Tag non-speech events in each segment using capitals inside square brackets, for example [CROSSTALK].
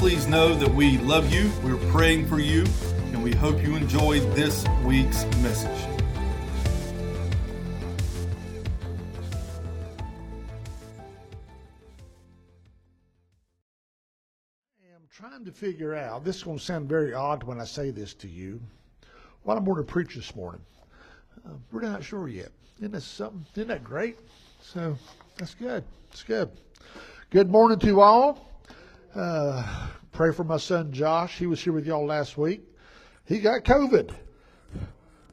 Please know that we love you, we're praying for you, and we hope you enjoyed this week's message. I'm trying to figure out, this is going to sound very odd when I say this to you, what I'm going to preach this morning. Uh, we're not sure yet. Isn't that something? Isn't that great? So that's good. That's good. Good morning to all. Uh, pray for my son Josh. He was here with y'all last week. He got COVID.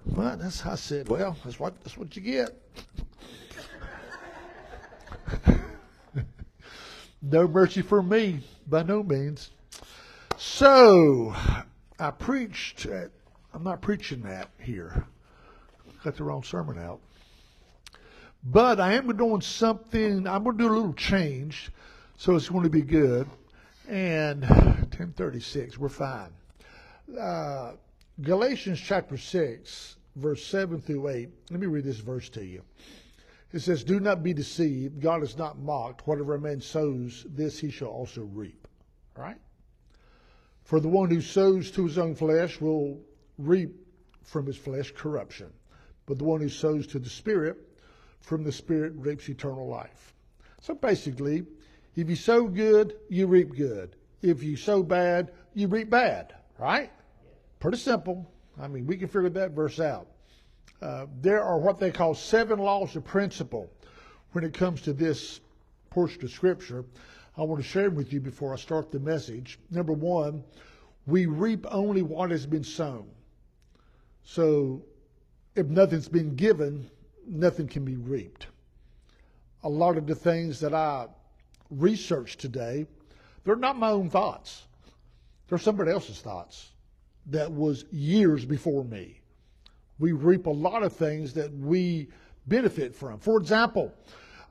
Well, that's I said. Well, that's what that's what you get. [LAUGHS] no mercy for me, by no means. So, I preached. At, I'm not preaching that here. Got the wrong sermon out. But I am doing something. I'm going to do a little change, so it's going to be good. And 1036, we're fine. Uh, Galatians chapter 6, verse 7 through 8. Let me read this verse to you. It says, Do not be deceived. God is not mocked. Whatever a man sows, this he shall also reap. All right? For the one who sows to his own flesh will reap from his flesh corruption. But the one who sows to the Spirit, from the Spirit reaps eternal life. So basically, if you sow good, you reap good. If you sow bad, you reap bad, right? Pretty simple. I mean, we can figure that verse out. Uh, there are what they call seven laws of principle when it comes to this portion of Scripture. I want to share them with you before I start the message. Number one, we reap only what has been sown. So if nothing's been given, nothing can be reaped. A lot of the things that I researched today, they're not my own thoughts. They're somebody else's thoughts that was years before me. We reap a lot of things that we benefit from. For example,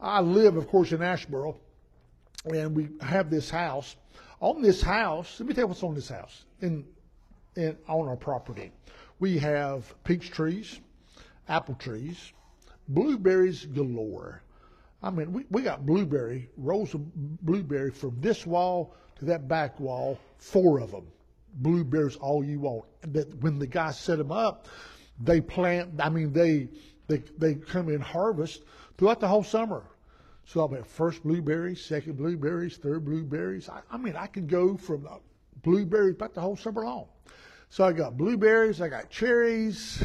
I live, of course, in Asheboro, and we have this house. On this house, let me tell you what's on this house in, in on our property. We have peach trees, apple trees, blueberries galore. I mean, we, we got blueberry, rows of blueberry from this wall to that back wall, four of them. Blueberries all you want. But when the guys set them up, they plant, I mean, they, they, they come in harvest throughout the whole summer. So I'll have first blueberries, second blueberries, third blueberries. I, I mean, I can go from blueberries about the whole summer long. So I got blueberries, I got cherries.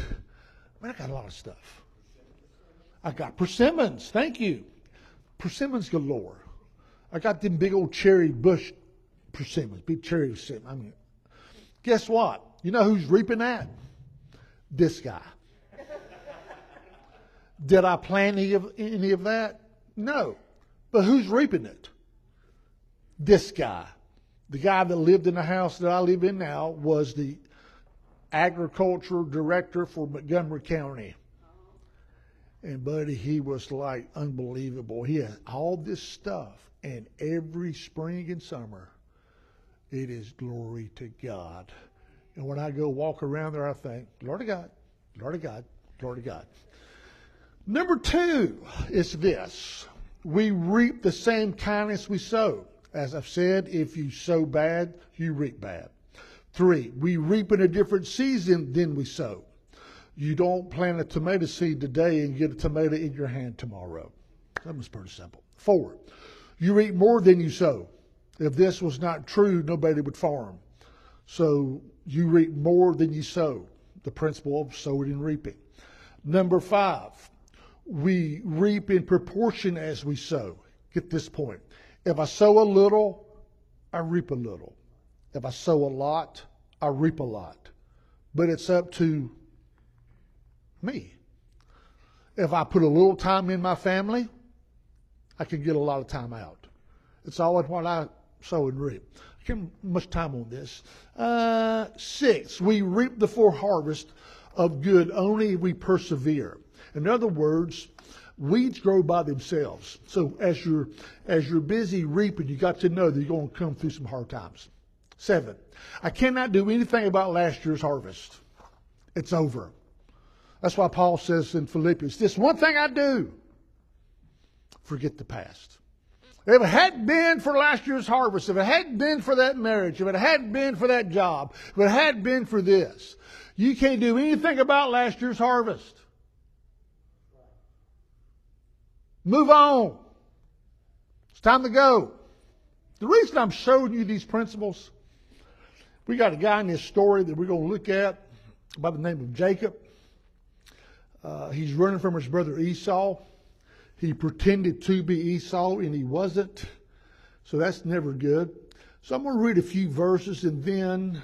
Man, I got a lot of stuff. I got persimmons. Thank you. Persimmons galore. I got them big old cherry bush persimmons, big cherry persimmons. I mean, guess what? You know who's reaping that? This guy. [LAUGHS] Did I plant any of, any of that? No. But who's reaping it? This guy. The guy that lived in the house that I live in now was the agriculture director for Montgomery County. And buddy, he was like unbelievable. He had all this stuff, and every spring and summer, it is glory to God. And when I go walk around there, I think, Lord of God, Lord of God, Lord of God. Number two is this we reap the same kindness we sow. As I've said, if you sow bad, you reap bad. Three, we reap in a different season than we sow. You don't plant a tomato seed today and get a tomato in your hand tomorrow. That was pretty simple. Four, you reap more than you sow. If this was not true, nobody would farm. So you reap more than you sow. The principle of sowing and reaping. Number five, we reap in proportion as we sow. Get this point. If I sow a little, I reap a little. If I sow a lot, I reap a lot. But it's up to me. If I put a little time in my family, I can get a lot of time out. It's all in what I sow and reap. I can't much time on this. Uh, six, we reap the full harvest of good only if we persevere. In other words, weeds grow by themselves. So as you're as you're busy reaping, you got to know that you're going to come through some hard times. Seven, I cannot do anything about last year's harvest. It's over. That's why Paul says in Philippians, this one thing I do, forget the past. If it hadn't been for last year's harvest, if it hadn't been for that marriage, if it hadn't been for that job, if it hadn't been for this, you can't do anything about last year's harvest. Move on. It's time to go. The reason I'm showing you these principles, we got a guy in this story that we're going to look at by the name of Jacob. Uh, he's running from his brother Esau. He pretended to be Esau and he wasn't. So that's never good. So I'm going to read a few verses and then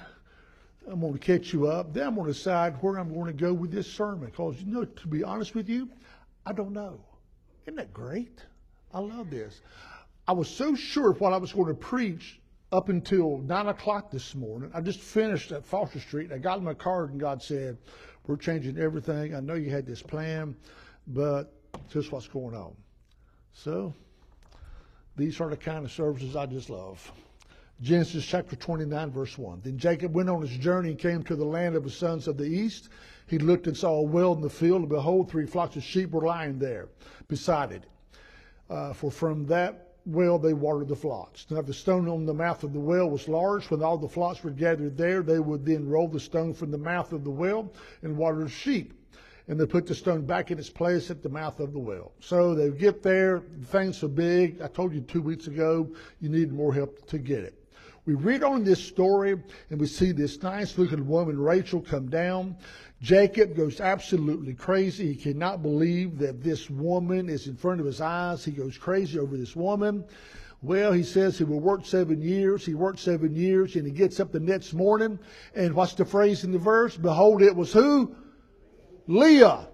I'm going to catch you up. Then I'm going to decide where I'm going to go with this sermon. Because, you know, to be honest with you, I don't know. Isn't that great? I love this. I was so sure of what I was going to preach up until 9 o'clock this morning. I just finished at Foster Street. I got in my car and God said, We're changing everything. I know you had this plan, but just what's going on. So, these are the kind of services I just love. Genesis chapter 29, verse 1. Then Jacob went on his journey and came to the land of the sons of the east. He looked and saw a well in the field, and behold, three flocks of sheep were lying there beside it. Uh, for from that well they watered the flocks. Now, the stone on the mouth of the well was large, when all the flocks were gathered there, they would then roll the stone from the mouth of the well and water the sheep and they put the stone back in its place at the mouth of the well. So they get there, the thing's so big. I told you two weeks ago, you need more help to get it. We read on this story and we see this nice looking woman, Rachel, come down. Jacob goes absolutely crazy. He cannot believe that this woman is in front of his eyes. He goes crazy over this woman. Well, he says he will work seven years. He worked seven years and he gets up the next morning. And what's the phrase in the verse? Behold, it was who? Leah.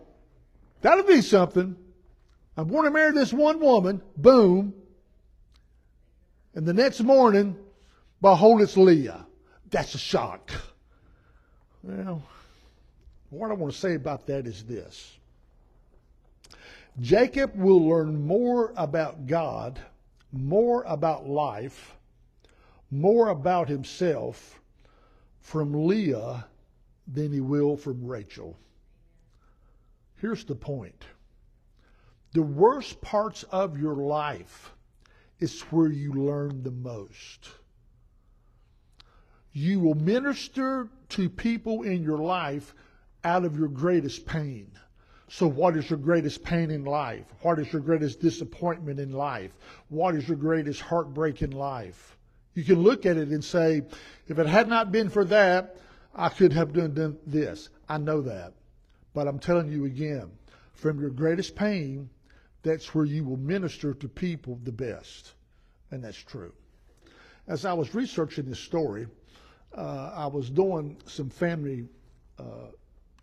That'll be something. I'm going to marry this one woman. Boom. And the next morning, behold, it's Leah. That's a shock. Well, what I want to say about that is this Jacob will learn more about God, more about life, more about himself from Leah than he will from Rachel. Here's the point the worst parts of your life is where you learn the most. You will minister to people in your life out of your greatest pain. So, what is your greatest pain in life? What is your greatest disappointment in life? What is your greatest heartbreak in life? You can look at it and say, if it had not been for that, I could have done, done this. I know that. But I'm telling you again, from your greatest pain, that's where you will minister to people the best. And that's true. As I was researching this story, uh, I was doing some family uh,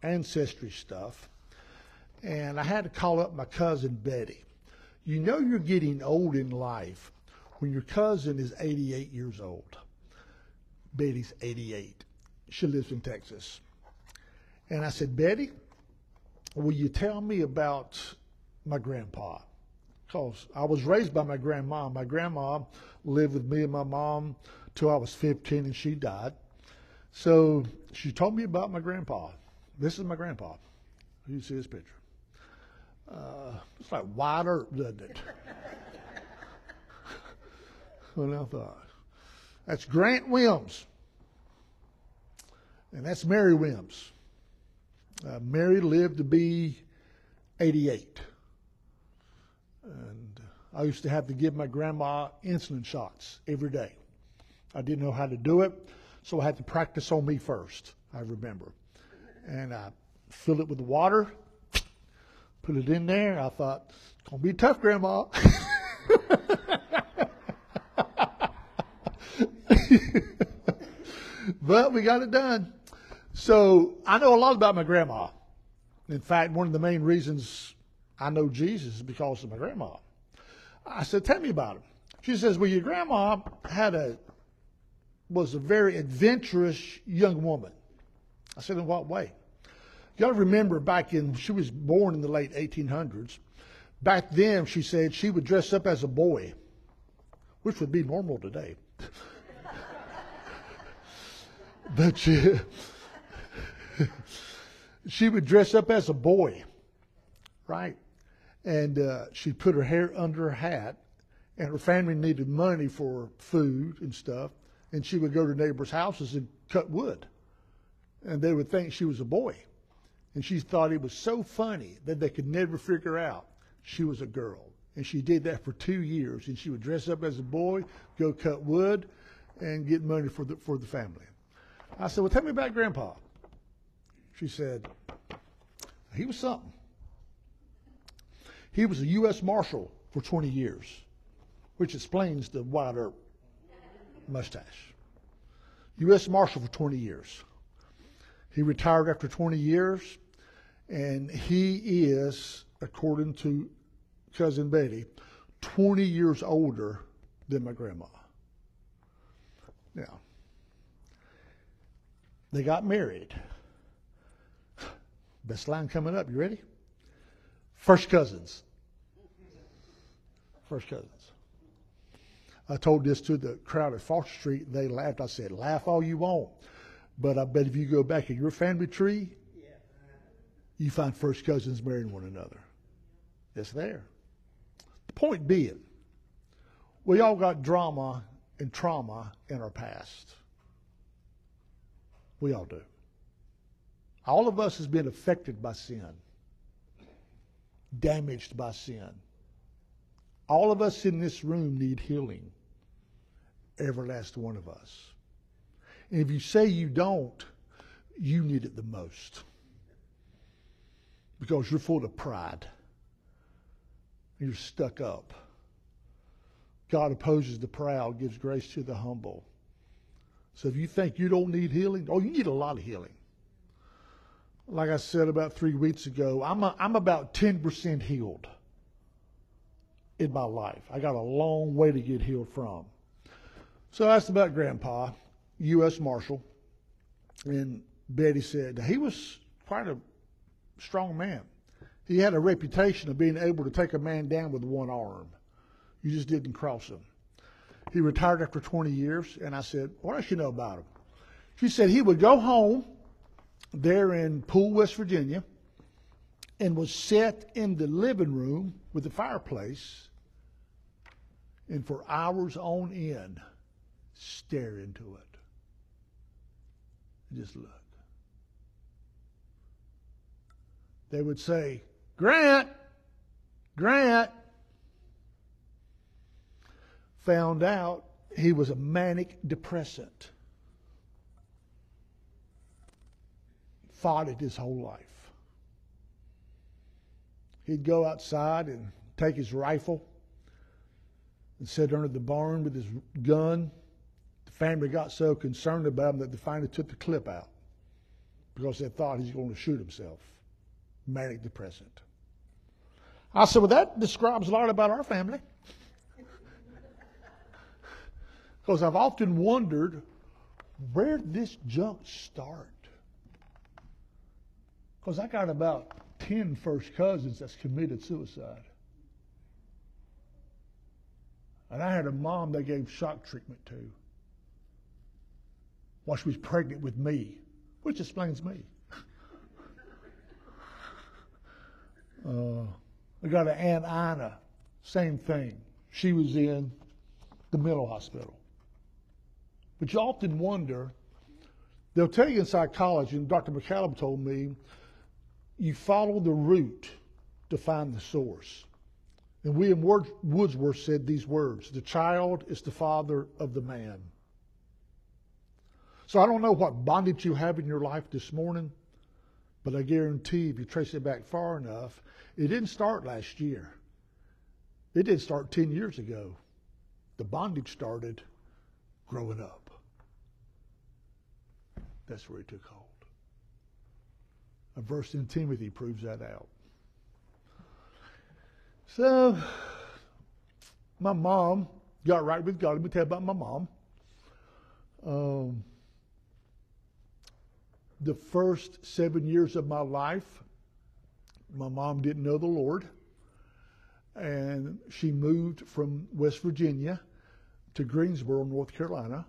ancestry stuff, and I had to call up my cousin Betty. You know you're getting old in life when your cousin is 88 years old. Betty's 88. She lives in Texas. And I said, Betty, will you tell me about my grandpa? Because I was raised by my grandma. My grandma lived with me and my mom till I was 15 and she died. So she told me about my grandpa. This is my grandpa. You see his picture. Uh, it's like Wyatt Earp, doesn't it? [LAUGHS] well, I thought. That's Grant Wims. And that's Mary Wims. Uh, Mary lived to be 88. And I used to have to give my grandma insulin shots every day. I didn't know how to do it, so I had to practice on me first, I remember. And I filled it with water, put it in there. I thought, it's going to be tough, Grandma. [LAUGHS] but we got it done. So I know a lot about my grandma. In fact, one of the main reasons I know Jesus is because of my grandma. I said, Tell me about him. She says, Well, your grandma had a was a very adventurous young woman. I said, in what way? To remember back in, she was born in the late 1800s. Back then, she said she would dress up as a boy, which would be normal today. [LAUGHS] but she, [LAUGHS] she would dress up as a boy, right? And uh, she'd put her hair under her hat, and her family needed money for food and stuff, and she would go to neighbors' houses and cut wood, and they would think she was a boy, and she thought it was so funny that they could never figure out she was a girl, and she did that for two years, and she would dress up as a boy, go cut wood, and get money for the for the family. I said, "Well, tell me about Grandpa." She said, "He was something." He was a U.S. Marshal for 20 years, which explains the wider mustache. U.S. Marshal for 20 years. He retired after 20 years, and he is, according to cousin Betty, 20 years older than my grandma. Now, they got married. Best line coming up. You ready? First cousins. First cousins. I told this to the crowd at Foster Street. They laughed. I said, laugh all you want. But I bet if you go back in your family tree, you find first cousins marrying one another. It's there. The point being, we all got drama and trauma in our past. We all do. All of us has been affected by sin damaged by sin. All of us in this room need healing. Every last one of us. And if you say you don't, you need it the most. Because you're full of pride. You're stuck up. God opposes the proud, gives grace to the humble. So if you think you don't need healing, oh, you need a lot of healing like I said about three weeks ago, I'm, a, I'm about 10% healed in my life. I got a long way to get healed from. So I asked about Grandpa, U.S. Marshal, and Betty said he was quite a strong man. He had a reputation of being able to take a man down with one arm. You just didn't cross him. He retired after 20 years, and I said, What else you know about him? She said he would go home there in Poole, West Virginia, and was set in the living room with the fireplace, and for hours on end, stare into it. And just look. They would say, Grant, Grant. Found out he was a manic depressant. fought it his whole life. He'd go outside and take his rifle and sit under the barn with his gun. Family got so concerned about him that they finally took the clip out because they thought he's going to shoot himself. Manic depressant. I said, Well, that describes a lot about our family. [LAUGHS] Because I've often wondered where this junk start? Because I got about 10 first cousins that's committed suicide. And I had a mom they gave shock treatment to while she was pregnant with me, which explains me. uh, I got an Aunt Ina, same thing. She was in the mental hospital. But you often wonder, they'll tell you in psychology, and Dr. McCallum told me, you follow the root to find the source. And William Wordsworth said these words The child is the father of the man. So I don't know what bondage you have in your life this morning, but I guarantee if you trace it back far enough, it didn't start last year. It didn't start 10 years ago. The bondage started growing up. That's where it took hold. A verse in Timothy proves that out. So, my mom got right with God. Let me tell you about my mom. Um, the first seven years of my life, my mom didn't know the Lord, and she moved from West Virginia to Greensboro, North Carolina.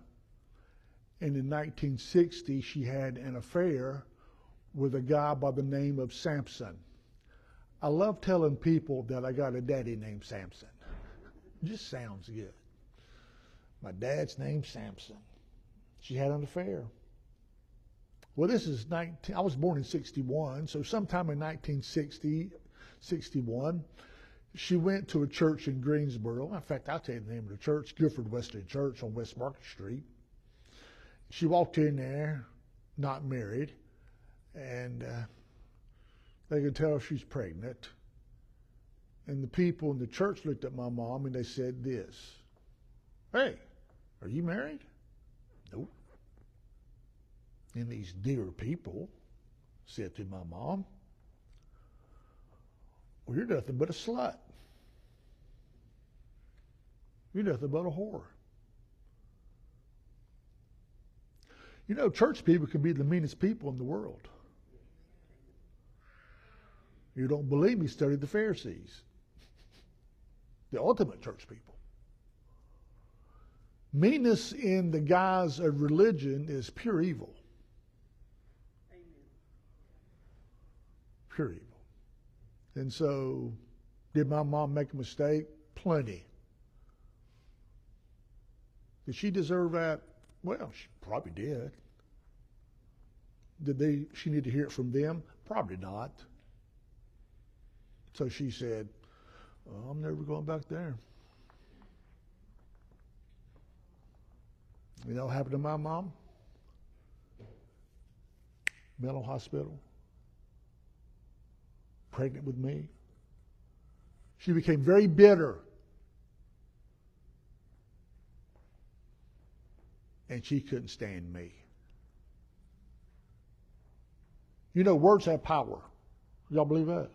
And in 1960, she had an affair with a guy by the name of Samson. I love telling people that I got a daddy named Samson. [LAUGHS] Just sounds good. My dad's named Samson. She had an affair. Well, this is 19, I was born in 61, so sometime in 1960, 61, she went to a church in Greensboro. In fact, I'll tell you the name of the church, Guilford Wesleyan Church on West Market Street. She walked in there, not married, and uh, they could tell she's pregnant. And the people in the church looked at my mom and they said this Hey, are you married? And these dear people said to my mom, Well, you're nothing but a slut. You're nothing but a whore. You know, church people can be the meanest people in the world. You don't believe me? Study the Pharisees, the ultimate church people. Meanness in the guise of religion is pure evil. Pure evil. And so, did my mom make a mistake? Plenty. Did she deserve that? Well, she probably did. Did they? She need to hear it from them? Probably not. So she said, oh, I'm never going back there. You know what happened to my mom? Mental hospital. Pregnant with me. She became very bitter. And she couldn't stand me. You know, words have power. Y'all believe that?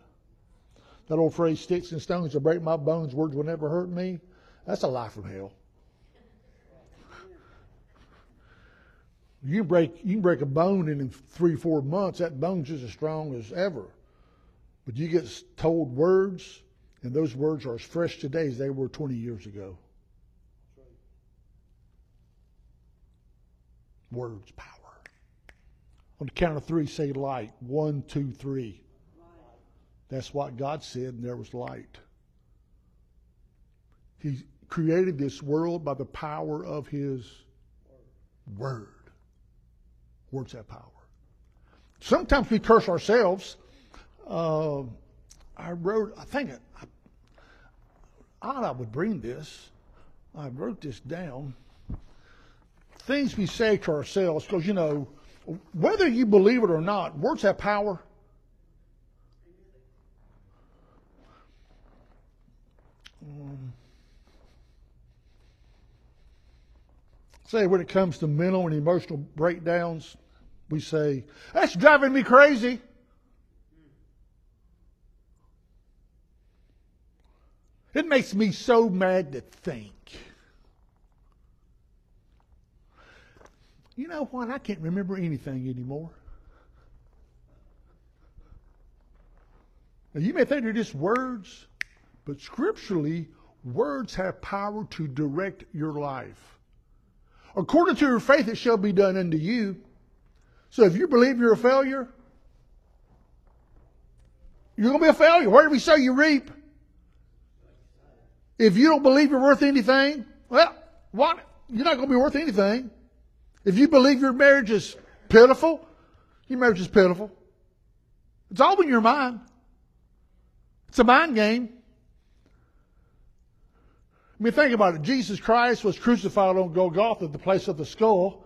That old phrase, sticks and stones will break my bones, words will never hurt me. That's a lie from hell. You break you can break a bone in three, four months, that bone's just as strong as ever. But you get told words, and those words are as fresh today as they were 20 years ago. Words, power. On the count of three, say light. One, two, three. That's what God said, and there was light. He created this world by the power of His Word. Words have power. Sometimes we curse ourselves. Uh, I wrote, I think, I, I, I would bring this. I wrote this down. Things we say to ourselves, because, you know, whether you believe it or not, words have power. Um, say when it comes to mental and emotional breakdowns, we say, that's driving me crazy. It makes me so mad to think. You know what? I can't remember anything anymore. Now, you may think they're just words, but scripturally, words have power to direct your life. According to your faith, it shall be done unto you. So if you believe you're a failure, you're going to be a failure. Where do we sow, you reap? If you don't believe you're worth anything, well, what? You're not going to be worth anything. If you believe your marriage is pitiful, your marriage is pitiful. It's all in your mind. It's a mind game. I mean, think about it. Jesus Christ was crucified on Golgotha, the place of the skull.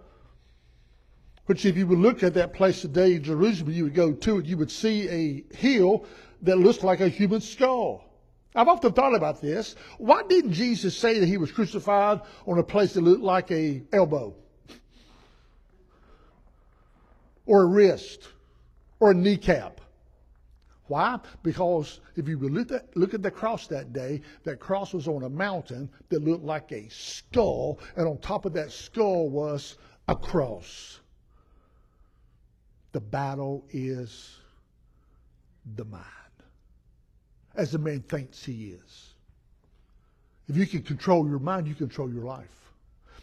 Which, if you would look at that place today in Jerusalem, you would go to it, you would see a hill that looks like a human skull. I've often thought about this. Why didn't Jesus say that he was crucified on a place that looked like a elbow? Or a wrist? Or a kneecap? Why? Because if you look at, look at the cross that day, that cross was on a mountain that looked like a skull, and on top of that skull was a cross. The battle is the mind, as the man thinks he is. If you can control your mind, you control your life.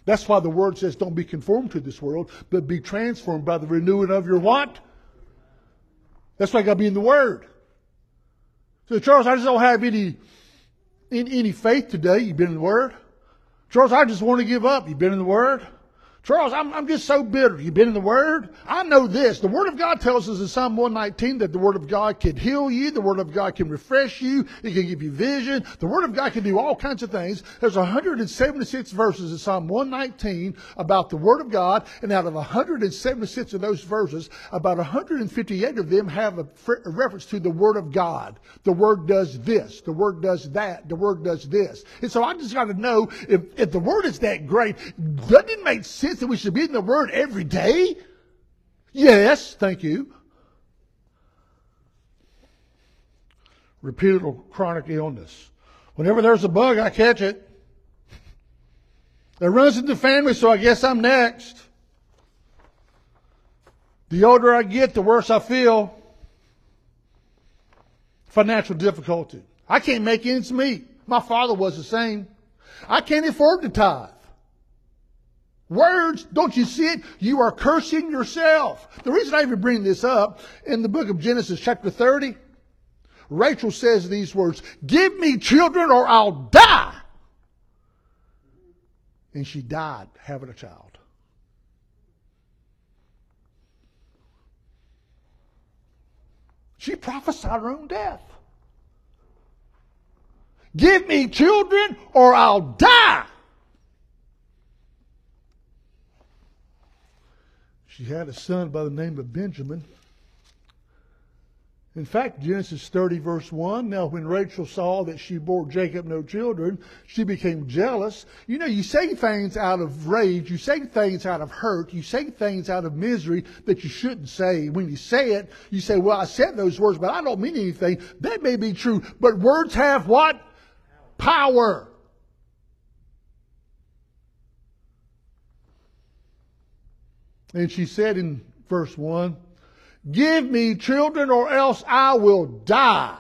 That's why the word says, don't be conformed to this world, but be transformed by the renewing of your what? That's why I got to be in the word. So Charles, I just don't have any, any, any faith today. You've been in the word. Charles, I just want to give up. You've been in the word. Charles, I'm, I'm just so bitter. You've been in the Word? I know this. The Word of God tells us in Psalm 119 that the Word of God can heal you. The Word of God can refresh you. It can give you vision. The Word of God can do all kinds of things. There's 176 verses in Psalm 119 about the Word of God, and out of 176 of those verses, about 158 of them have a, a reference to the Word of God. The Word does this. The Word does that. The Word does this. And so I just got to know if, if the Word is that great, doesn't it make sense that we should be in the Word every day? Yes, thank you. Repeated chronic illness. Whenever there's a bug, I catch it. It runs in the family, so I guess I'm next. The older I get, the worse I feel. Financial difficulty. I can't make ends meet. My father was the same. I can't afford to tithe. Words, don't you see it? You are cursing yourself. The reason I even bring this up, in the book of Genesis chapter 30, Rachel says these words, Give me children or I'll die. And she died having a child. She prophesied her own death. Give me children or I'll die. She had a son by the name of Benjamin. In fact, Genesis 30, verse 1 now, when Rachel saw that she bore Jacob no children, she became jealous. You know, you say things out of rage, you say things out of hurt, you say things out of misery that you shouldn't say. When you say it, you say, Well, I said those words, but I don't mean anything. That may be true, but words have what? Power. And she said in verse 1, Give me children or else I will die.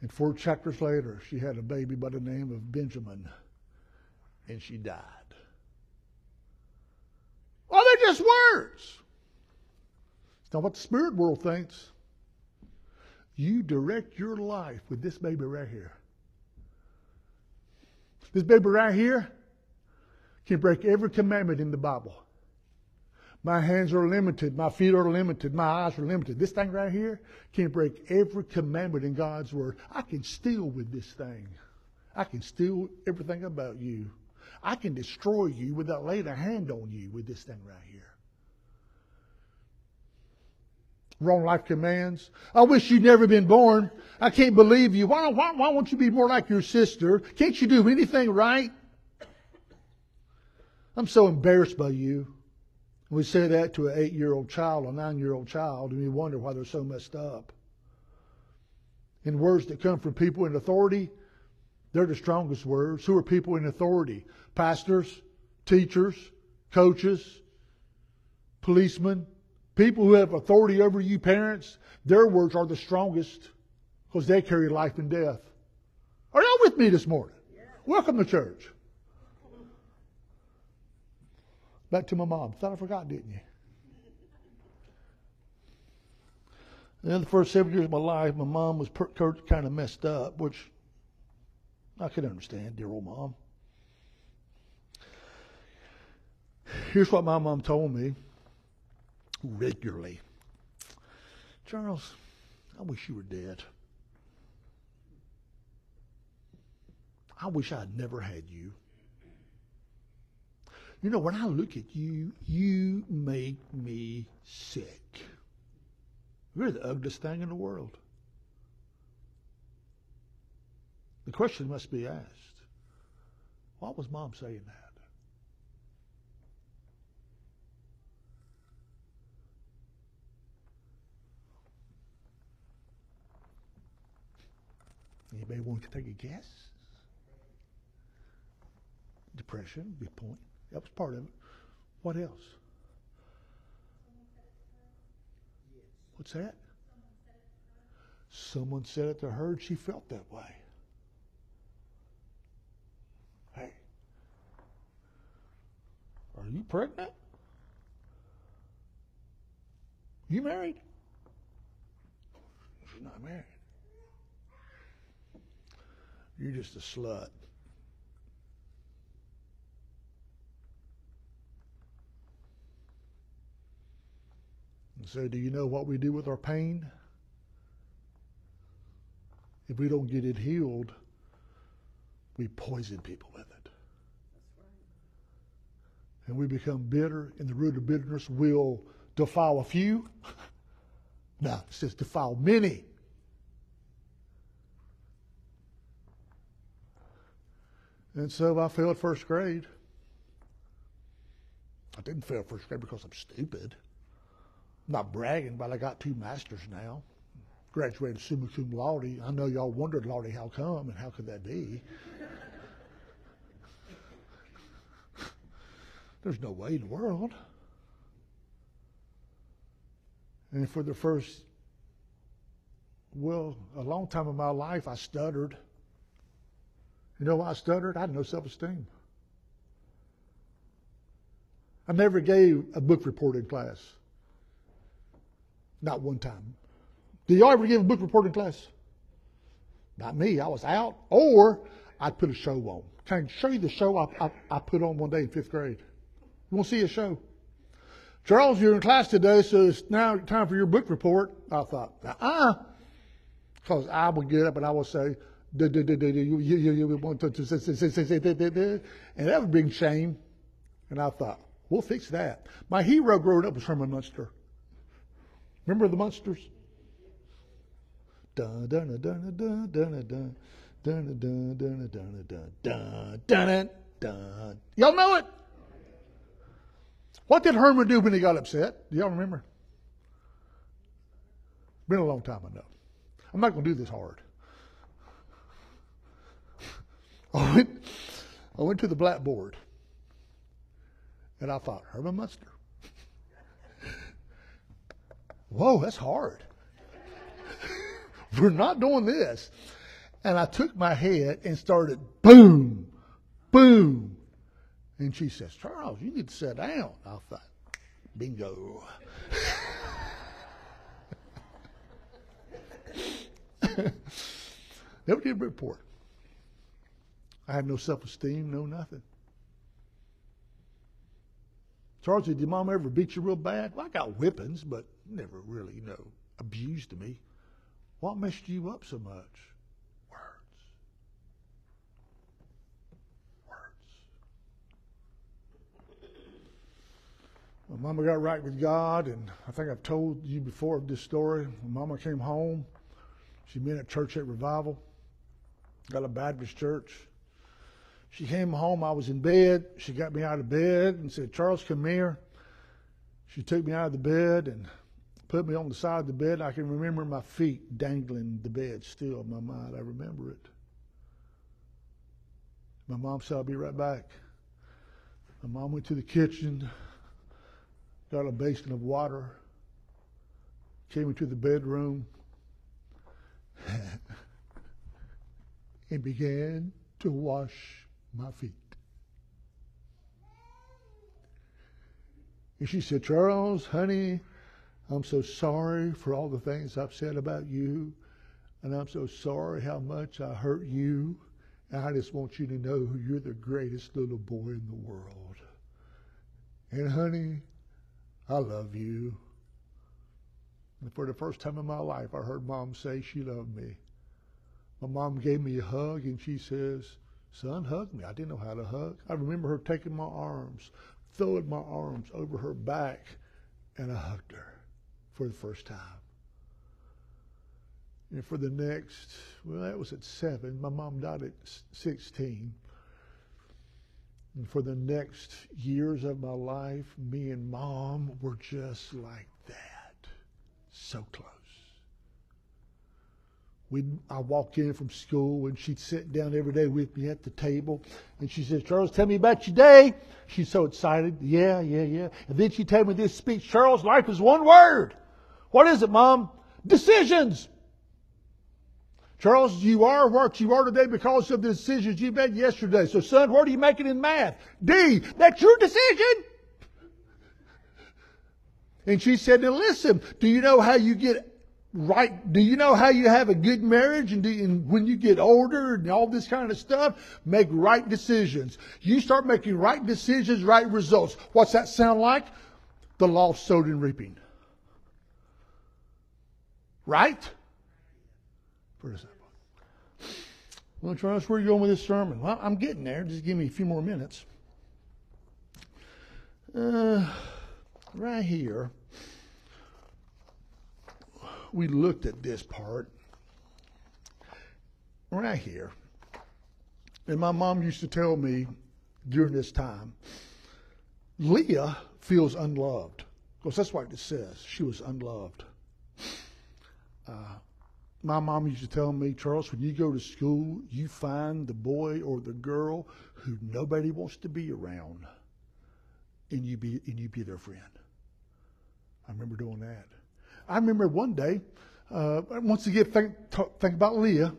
And four chapters later, she had a baby by the name of Benjamin, and she died. Well, they're just words. It's not what the spirit world thinks. You direct your life with this baby right here. This baby right here can break every commandment in the Bible. My hands are limited. My feet are limited. My eyes are limited. This thing right here can break every commandment in God's Word. I can steal with this thing. I can steal everything about you. I can destroy you without laying a hand on you with this thing right here. Wrong life commands. I wish you'd never been born. I can't believe you. Why, why, why won't you be more like your sister? Can't you do anything right? I'm so embarrassed by you. We say that to an eight year old child, a nine year old child, and we wonder why they're so messed up. In words that come from people in authority, they're the strongest words. Who are people in authority? Pastors, teachers, coaches, policemen, people who have authority over you, parents. Their words are the strongest because they carry life and death. Are y'all with me this morning? Yeah. Welcome to church. Back to my mom. Thought I forgot, didn't you? Then the first seven years of my life, my mom was per- kind of messed up, which I could understand, dear old mom. Here's what my mom told me regularly Charles, I wish you were dead. I wish I'd never had you. You know, when I look at you, you make me sick. You're the ugliest thing in the world. The question must be asked why was mom saying that? Anybody want to take a guess? Depression, be point. That was part of it. What else? What's that? Someone said it to her and she felt that way. Hey, are you pregnant? You married? She's not married. You're just a slut. And so, do you know what we do with our pain? If we don't get it healed, we poison people with it. And we become bitter, and the root of bitterness will defile a few. [LAUGHS] no, it says defile many. And so I failed first grade. I didn't fail first grade because I'm stupid. I'm not bragging, but I got two masters now. Graduated summa cum laude. I know y'all wondered, Lordy, how come and how could that be? There's no way in the world. And for the first, well, a long time of my life, I stuttered. You know why I stuttered? I had no self esteem. I never gave a book report in class. Not one time. Did y'all ever give a book report in class? Not me. I was out. Or I'd put a show on. Can I show you the show I, I, I put on one day in fifth grade? You want to see a show? Charles, you're in class today, so it's now time for your book report. I thought, uh-uh. Because I would get up and I would say, and that would bring shame. And I thought, we'll fix that. My hero growing up was Herman Munster. Remember the Munsters? Dun dun dun dun dun dun dun dun dun dun dun dun dun dun. Y'all know it? What did Herman do when he got upset? Do y'all remember? Been a long time, I know. I'm not going to do this hard. [LAUGHS] I went, I went to the blackboard and I thought, Herman Munster. Whoa, that's hard. [LAUGHS] We're not doing this. And I took my head and started boom, boom, and she says, Charles, you need to sit down. I thought, bingo. [LAUGHS] Never did report. I had no self esteem, no nothing. Charles, did your mom ever beat you real bad? Well, I got whippings, but never really, you know, abused me. What messed you up so much? Words. Words. My mama got right with God, and I think I've told you before this story. When mama came home, she'd been at church at revival, got a Baptist church. She came home, I was in bed. She got me out of bed and said, Charles, come here. She took me out of the bed and put me on the side of the bed. I can remember my feet dangling the bed still in my mind. I remember it. My mom said, I'll be right back. My mom went to the kitchen, got a basin of water, came into the bedroom, [LAUGHS] and began to wash my feet. And she said, Charles, honey, I'm so sorry for all the things I've said about you, and I'm so sorry how much I hurt you. And I just want you to know you're the greatest little boy in the world. And honey, I love you. And for the first time in my life, I heard mom say she loved me. My mom gave me a hug and she says, Son, hug me. I didn't know how to hug. I remember her taking my arms, throwing my arms over her back, and I hugged her for the first time. And for the next, well, that was at seven. My mom died at 16. And for the next years of my life, me and mom were just like that. So close. we I walk in from school and she'd sit down every day with me at the table and she says, Charles, tell me about your day. She's so excited. Yeah, yeah, yeah. And then she told me this speech, Charles, life is one word. What is it, Mom? Decisions. Charles, you are what you are today because of the decisions you made yesterday. So, son, what are you making in math? D. That's your decision. And she said, now listen, do you know how you get right? Do you know how you have a good marriage and, and when you get older and all this kind of stuff? Make right decisions. You start making right decisions, right results. What's that sound like? The law of sowing and reaping. Right? For example. Well, Charles, where are you going with this sermon? Well, I'm getting there. Just give me a few more minutes. Uh, right here, we looked at this part. Right here. And my mom used to tell me during this time, Leah feels unloved. Because that's what it says. She was unloved. Uh, my mom used to tell me, Charles, when you go to school, you find the boy or the girl who nobody wants to be around, and you be and you be their friend. I remember doing that. I remember one day, uh, once again, think, think about Leah.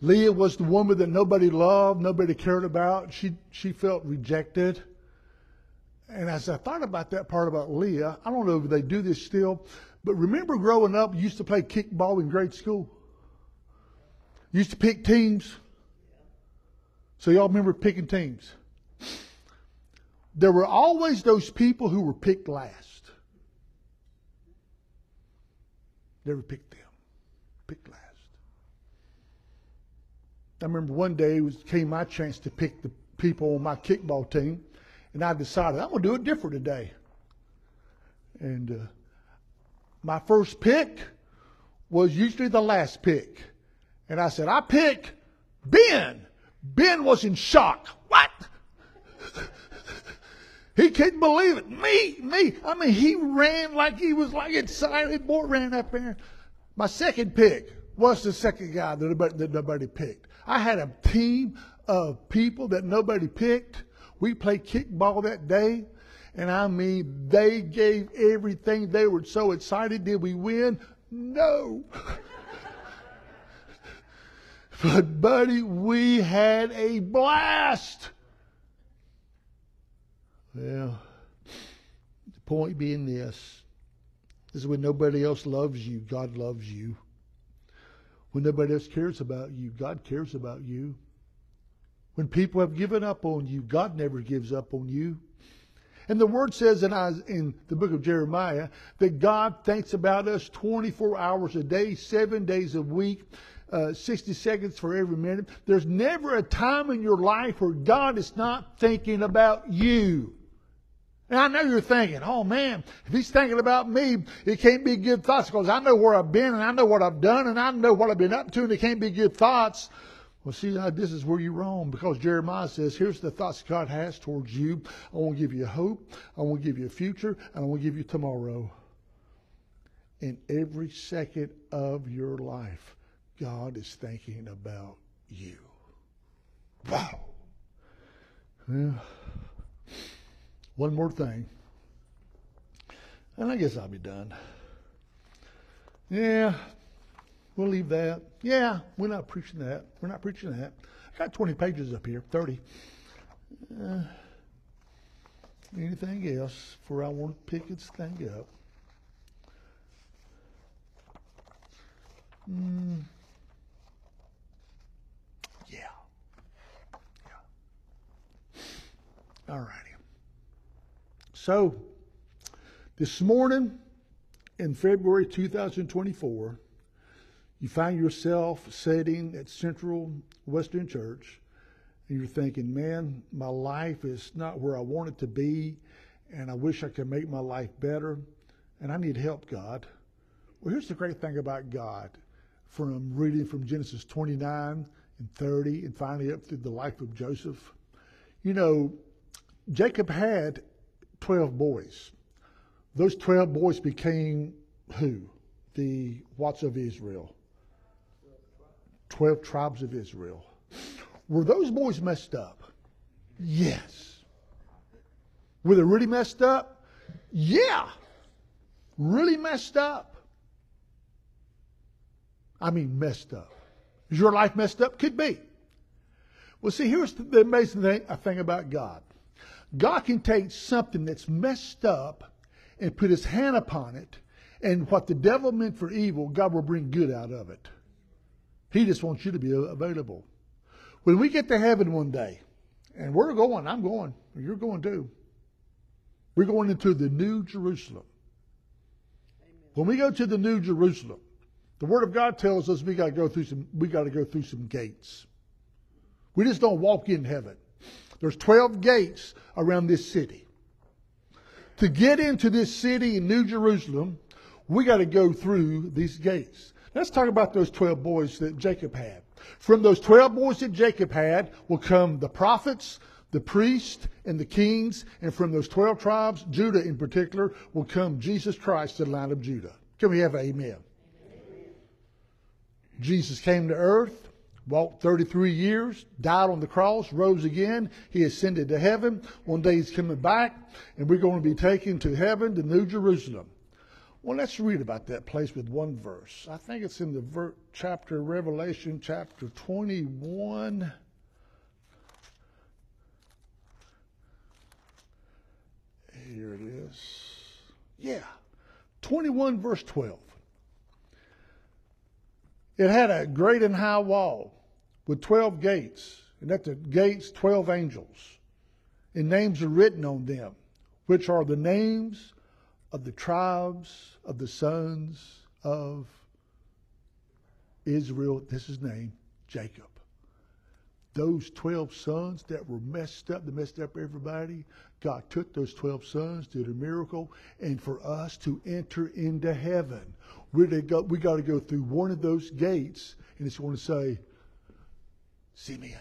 Leah was the woman that nobody loved, nobody cared about. She she felt rejected. And as I thought about that part about Leah, I don't know if they do this still, but remember growing up, you used to play kickball in grade school. You used to pick teams. So y'all remember picking teams. There were always those people who were picked last. Never picked them. Picked last. I remember one day it was, came my chance to pick the people on my kickball team, and I decided I'm going to do it different today. And uh, my first pick was usually the last pick. And I said, I pick Ben. Ben was in shock. What? he couldn't believe it. Me, me. I mean, he ran like he was like excited. Boy ran up there. My second pick was the second guy that nobody, that nobody picked. I had a team of people that nobody picked. We played kickball that day. And I mean, they gave everything. They were so excited. Did we win? No. [LAUGHS] But, buddy, we had a blast. Well, the point being this is when nobody else loves you, God loves you. When nobody else cares about you, God cares about you. When people have given up on you, God never gives up on you. And the word says in, in the book of Jeremiah that God thinks about us 24 hours a day, seven days a week, uh, 60 seconds for every minute. There's never a time in your life where God is not thinking about you. And I know you're thinking, oh man, if he's thinking about me, it can't be good thoughts because I know where I've been and I know what I've done and I know what I've been up to and it can't be good thoughts. Well, see, this is where you're wrong because Jeremiah says, here's the thoughts God has towards you. I want to give you hope. I want to give you a future and I want to give you tomorrow. In every second of your life, God is thinking about you. Wow. Well, one more thing. And I guess I'll be done. Yeah, we'll leave that. Yeah, we're not preaching that. We're not preaching that. I got 20 pages up here, 30. Uh, anything else for I want to pick its thing up? Mm. All righty. So, this morning in February 2024, you find yourself sitting at Central Wesleyan Church, and you're thinking, man, my life is not where I want it to be, and I wish I could make my life better, and I need help, God. Well, here's the great thing about God from reading from Genesis 29 and 30 and finally up through the life of Joseph. You know, Jacob had 12 boys. Those 12 boys became who? The what's of Israel? 12 tribes of Israel. Were those boys messed up? Yes. Were they really messed up? Yeah. Really messed up. I mean, messed up. Is your life messed up? Could be. Well, see, here's the amazing thing, thing about God. God can take something that's messed up and put his hand upon it, and what the devil meant for evil, God will bring good out of it. He just wants you to be available. When we get to heaven one day, and we're going, I'm going, you're going too. We're going into the New Jerusalem. When we go to the New Jerusalem, the Word of God tells us we got to go through some. We got to go through some gates. We just don't walk in heaven. There's 12 gates around this city. To get into this city in New Jerusalem, we got to go through these gates. Let's talk about those 12 boys that Jacob had. From those 12 boys that Jacob had will come the prophets, the priests, and the kings. And from those 12 tribes, Judah in particular, will come Jesus Christ the line of Judah. Can we have an amen? amen? Jesus came to earth, walked 33 years, died on the cross, rose again. He ascended to heaven. One day he's coming back, and we're going to be taken to heaven, to New Jerusalem. Well, let's read about that place with one verse. I think it's in the ver- chapter, Revelation chapter 21. Here it is. Yeah. 21 verse 12. It had a great and high wall with 12 gates, and at the gates 12 angels. And names are written on them, which are the names of the tribes of the sons of Israel. This is name Jacob. Those 12 sons that were messed up, that messed up everybody, God took those 12 sons, did a miracle, and for us to enter into heaven, we got, we got to go through one of those gates, and it's going to say, Simeon,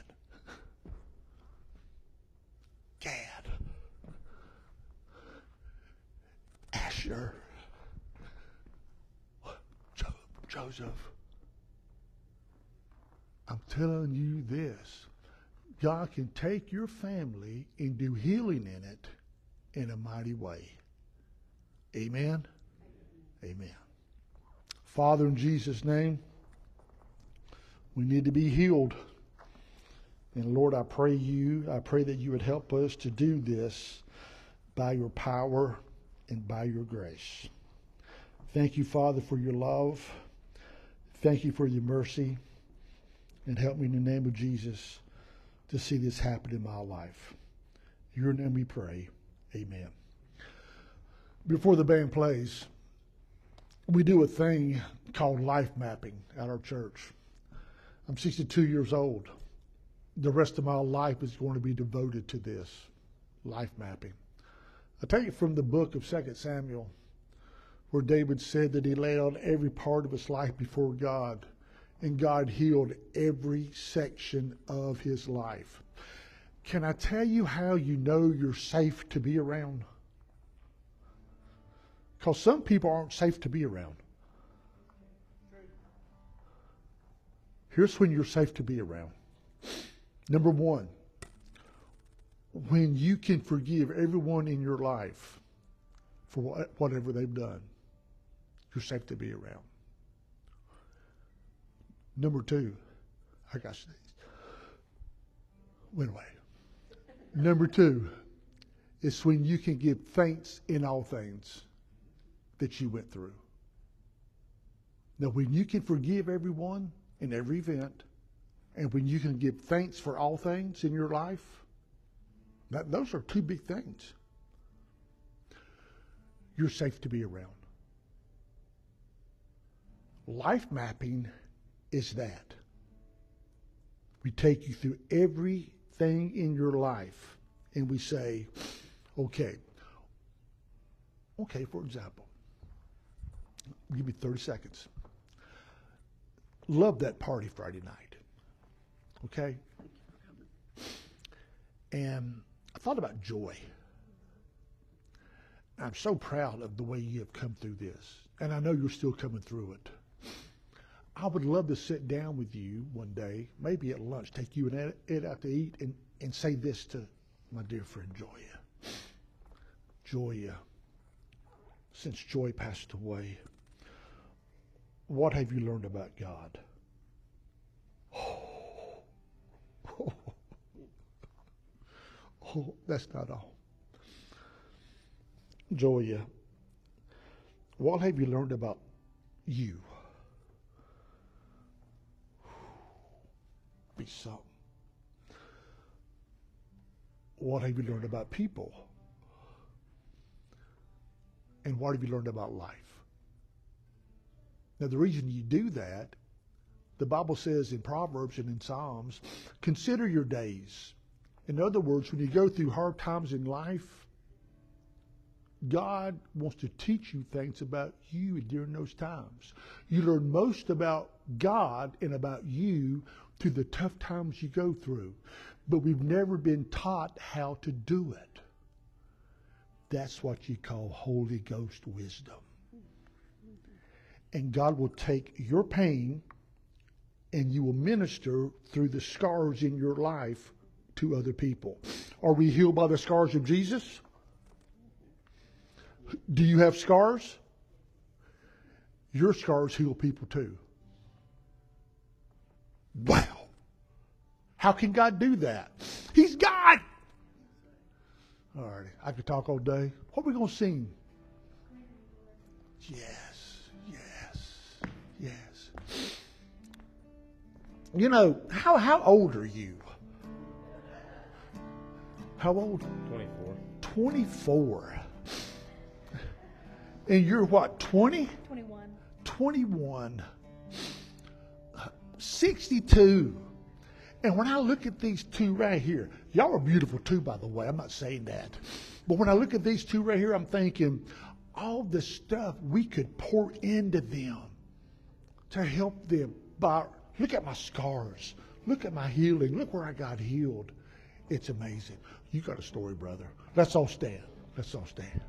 Asher, Joseph. I'm telling you this. God can take your family and do healing in it in a mighty way. Amen. Amen. Father, in Jesus' name, we need to be healed. And Lord, I pray you, I pray that you would help us to do this by your power and by your grace. Thank you, Father, for your love. Thank you for your mercy. And help me in the name of Jesus to see this happen in my life. In your name we pray. Amen. Before the band plays, we do a thing called life mapping at our church. I'm 62 years old. The rest of my life is going to be devoted to this life mapping. I take it from the book of 2 Samuel, where David said that he laid out every part of his life before God and God healed every section of his life. Can I tell you how you know you're safe to be around? Because some people aren't safe to be around. Here's when you're safe to be around. Number one, when you can forgive everyone in your life for whatever they've done, you're safe to be around. Number two, I got sneeze. Went away. Number two is when you can give thanks in all things that you went through. Now, when you can forgive everyone in every event, and when you can give thanks for all things in your life, that, those are two big things. You're safe to be around. Life mapping is that. We take you through everything in your life and we say, okay, okay, for example, give me 30 seconds. Love that party Friday night. Okay? And thought about joy. I'm so proud of the way you have come through this. And I know you're still coming through it. I would love to sit down with you one day, maybe at lunch, take you and Ed out to eat, and, and say this to my dear friend Joya. Joya, since Joy passed away, what have you learned about God? Oh, oh, that's not all. Joya, what have you learned about you? Be something. What have you learned about people? And what have you learned about life? Now, the reason you do that, the Bible says in Proverbs and in Psalms, consider your days. In other words, when you go through hard times in life, God wants to teach you things about you during those times. You learn most about God and about you through the tough times you go through, but we've never been taught how to do it. That's what you call Holy Ghost wisdom. And God will take your pain and you will minister through the scars in your life to other people. Are we healed by the scars of Jesus? Do you have scars? Your scars heal people too. Wow. How can God do that? He's God. All right. I could talk all day. What are we going to sing? Yes, yes, yes. You know, how, how old are you? How old? 24. 24. And you're what, 20? 21. 21. 62. And when I look at these two right here, y'all are beautiful too, by the way. I'm not saying that. But when I look at these two right here, I'm thinking all the stuff we could pour into them to help them. By, look at my scars. Look at my healing. Look where I got healed. It's amazing. You got a story, brother. Let's all stand. Let's all stand.